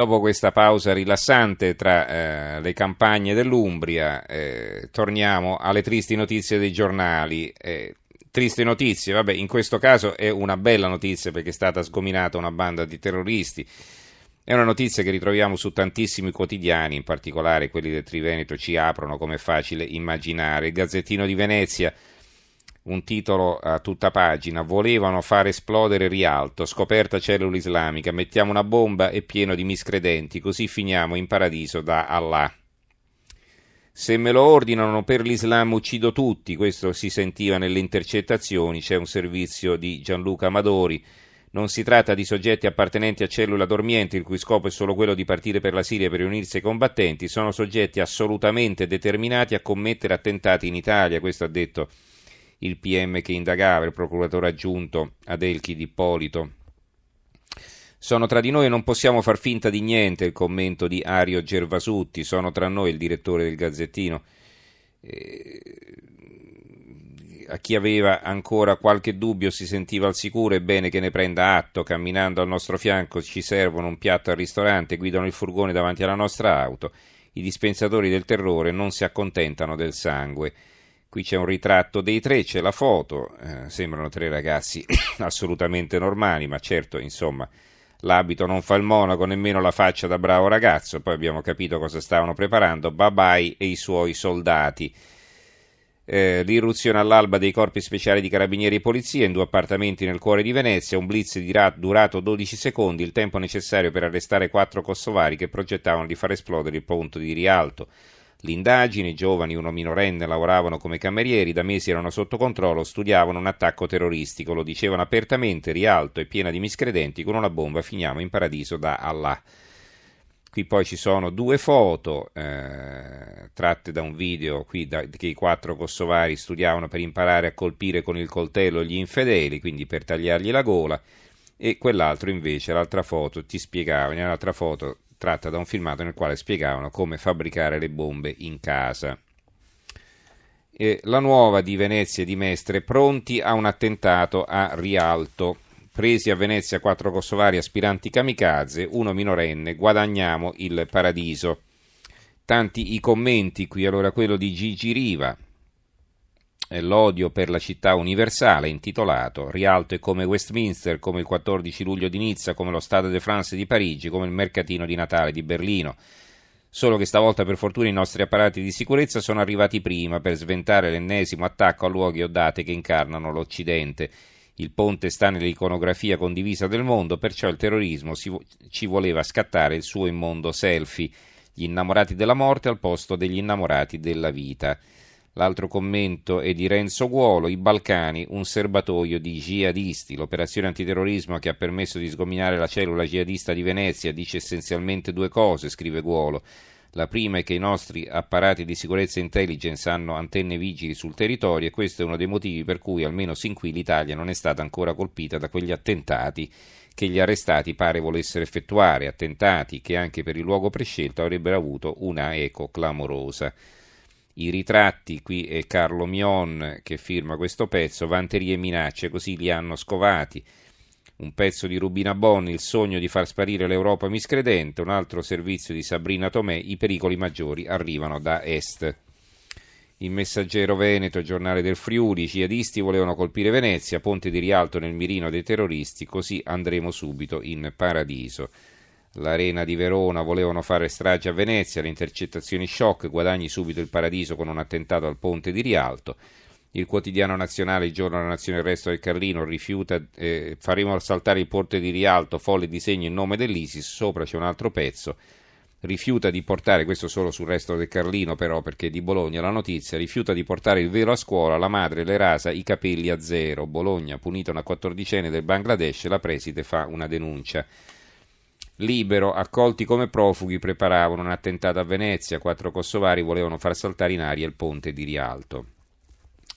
Dopo questa pausa rilassante tra eh, le campagne dell'Umbria, eh, torniamo alle tristi notizie dei giornali. Eh, triste notizie, vabbè, in questo caso è una bella notizia perché è stata sgominata una banda di terroristi. È una notizia che ritroviamo su tantissimi quotidiani, in particolare quelli del Triveneto ci aprono, come è facile immaginare. Il Gazzettino di Venezia un titolo a tutta pagina, volevano far esplodere Rialto, scoperta cellula islamica, mettiamo una bomba e pieno di miscredenti, così finiamo in paradiso da Allah. Se me lo ordinano per l'Islam uccido tutti, questo si sentiva nelle intercettazioni, c'è un servizio di Gianluca Amadori, non si tratta di soggetti appartenenti a cellula dormiente il cui scopo è solo quello di partire per la Siria per unirsi ai combattenti, sono soggetti assolutamente determinati a commettere attentati in Italia, questo ha detto il PM che indagava, il procuratore aggiunto Adelchi di Ippolito. Sono tra di noi e non possiamo far finta di niente, il commento di Ario Gervasutti, sono tra noi il direttore del Gazzettino. Eh, a chi aveva ancora qualche dubbio si sentiva al sicuro, è bene che ne prenda atto, camminando al nostro fianco ci servono un piatto al ristorante, guidano il furgone davanti alla nostra auto. I dispensatori del terrore non si accontentano del sangue. Qui c'è un ritratto dei tre, c'è la foto, eh, sembrano tre ragazzi assolutamente normali, ma certo, insomma, l'abito non fa il monaco, nemmeno la faccia da bravo ragazzo. Poi abbiamo capito cosa stavano preparando Babai e i suoi soldati. Eh, l'irruzione all'alba dei corpi speciali di carabinieri e polizia in due appartamenti nel cuore di Venezia, un blitz durato 12 secondi, il tempo necessario per arrestare quattro kosovari che progettavano di far esplodere il ponte di Rialto. L'indagine, i giovani, uno minorenne, lavoravano come camerieri, da mesi erano sotto controllo, studiavano un attacco terroristico, lo dicevano apertamente, Rialto e piena di miscredenti, con una bomba finiamo in paradiso da Allah. Qui poi ci sono due foto eh, tratte da un video qui da, che i quattro kosovari studiavano per imparare a colpire con il coltello gli infedeli, quindi per tagliargli la gola, e quell'altro invece, l'altra foto, ti spiegava, nell'altra foto tratta da un filmato nel quale spiegavano come fabbricare le bombe in casa. E la nuova di Venezia e di Mestre, pronti a un attentato a Rialto. Presi a Venezia quattro kosovari aspiranti kamikaze, uno minorenne, guadagniamo il paradiso. Tanti i commenti qui, allora quello di Gigi Riva, l'odio per la città universale, intitolato Rialto è come Westminster, come il 14 luglio di Nizza, come lo Stade de France di Parigi, come il mercatino di Natale di Berlino. Solo che stavolta per fortuna i nostri apparati di sicurezza sono arrivati prima per sventare l'ennesimo attacco a luoghi o date che incarnano l'Occidente. Il ponte sta nell'iconografia condivisa del mondo, perciò il terrorismo ci voleva scattare il suo immondo selfie, gli innamorati della morte al posto degli innamorati della vita. L'altro commento è di Renzo Guolo, i Balcani, un serbatoio di jihadisti. L'operazione antiterrorismo che ha permesso di sgominare la cellula jihadista di Venezia dice essenzialmente due cose, scrive Guolo. La prima è che i nostri apparati di sicurezza e intelligence hanno antenne vigili sul territorio e questo è uno dei motivi per cui, almeno sin qui, l'Italia non è stata ancora colpita da quegli attentati che gli arrestati pare volessero effettuare, attentati che anche per il luogo prescelto avrebbero avuto una eco clamorosa i ritratti, qui è Carlo Mion che firma questo pezzo, vanterie e minacce, così li hanno scovati. Un pezzo di Rubina Bonni, il sogno di far sparire l'Europa miscredente, un altro servizio di Sabrina Tomè, i pericoli maggiori arrivano da est. Il Messaggero Veneto, giornale del Friuli, i jihadisti volevano colpire Venezia, ponte di Rialto nel mirino dei terroristi, così andremo subito in paradiso l'Arena di Verona, volevano fare strage a Venezia, le intercettazioni shock, guadagni subito il paradiso con un attentato al ponte di Rialto. Il quotidiano nazionale, il giorno della nazione, il resto del Carlino, rifiuta, eh, faremo saltare il ponte di Rialto, folle disegno in nome dell'ISIS, sopra c'è un altro pezzo, rifiuta di portare, questo solo sul resto del Carlino però perché è di Bologna la notizia, rifiuta di portare il velo a scuola, la madre le rasa i capelli a zero, Bologna punita una quattordicenne del Bangladesh, la preside fa una denuncia. Libero, accolti come profughi, preparavano un attentato a Venezia. Quattro kosovari volevano far saltare in aria il ponte di Rialto.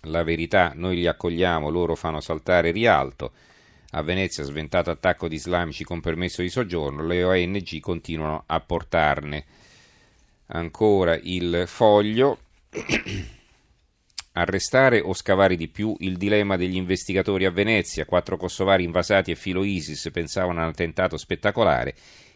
La verità, noi li accogliamo, loro fanno saltare Rialto. A Venezia sventato attacco di islamici con permesso di soggiorno, le ONG continuano a portarne. Ancora il foglio. Arrestare o scavare di più il dilemma degli investigatori a Venezia, quattro kosovari invasati e filo ISIS pensavano a un attentato spettacolare,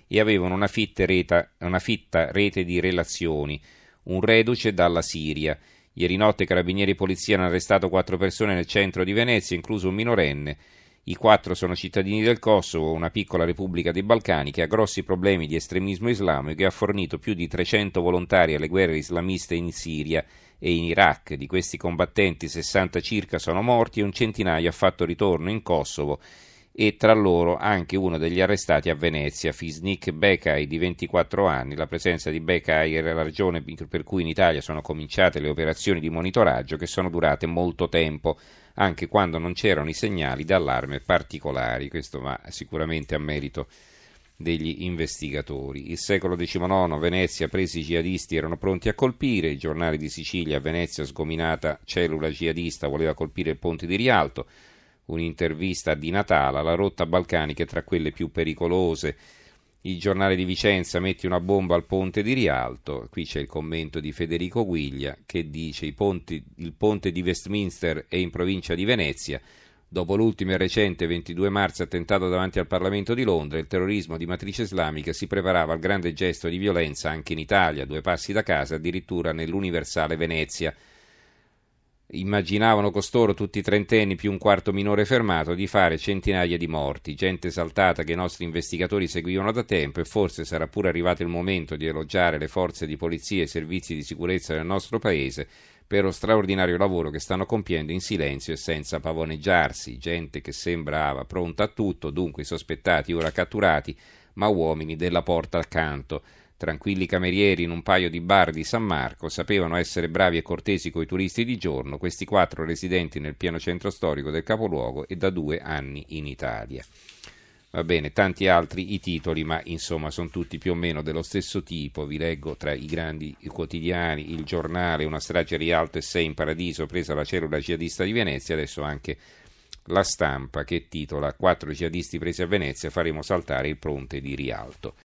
e avevano una fitta, reta, una fitta rete di relazioni, un reduce dalla Siria. Ieri notte carabinieri e polizia hanno arrestato quattro persone nel centro di Venezia, incluso un minorenne. I quattro sono cittadini del Kosovo, una piccola repubblica dei Balcani che ha grossi problemi di estremismo islamico e ha fornito più di 300 volontari alle guerre islamiste in Siria e in Iraq. Di questi combattenti 60 circa sono morti e un centinaio ha fatto ritorno in Kosovo e tra loro anche uno degli arrestati a Venezia, Fisnik Bekai di 24 anni. La presenza di Bekai era la ragione per cui in Italia sono cominciate le operazioni di monitoraggio che sono durate molto tempo, anche quando non c'erano i segnali d'allarme particolari. Questo va sicuramente a merito degli investigatori. Il secolo XIX, Venezia, presi jihadisti erano pronti a colpire, i giornali di Sicilia, Venezia, sgominata cellula jihadista, voleva colpire il ponte di Rialto un'intervista di Natale, la rotta balcanica è tra quelle più pericolose. Il giornale di Vicenza mette una bomba al ponte di Rialto. Qui c'è il commento di Federico Guiglia che dice ponti, il ponte di Westminster è in provincia di Venezia. Dopo l'ultimo e recente 22 marzo attentato davanti al Parlamento di Londra, il terrorismo di matrice islamica si preparava al grande gesto di violenza anche in Italia, due passi da casa, addirittura nell'universale Venezia. Immaginavano costoro, tutti trentenni più un quarto minore fermato, di fare centinaia di morti, gente esaltata che i nostri investigatori seguivano da tempo e forse sarà pure arrivato il momento di elogiare le forze di polizia e i servizi di sicurezza del nostro paese per lo straordinario lavoro che stanno compiendo in silenzio e senza pavoneggiarsi, gente che sembrava pronta a tutto, dunque i sospettati ora catturati, ma uomini della porta accanto. Tranquilli camerieri in un paio di bar di San Marco sapevano essere bravi e cortesi coi turisti di giorno, questi quattro residenti nel pieno centro storico del capoluogo e da due anni in Italia. Va bene, tanti altri i titoli, ma insomma sono tutti più o meno dello stesso tipo. Vi leggo tra i grandi quotidiani, il giornale, una strage a Rialto e 6 in paradiso, presa la cellula jihadista di Venezia, adesso anche la stampa che titola Quattro jihadisti presi a Venezia, faremo saltare il ponte di Rialto.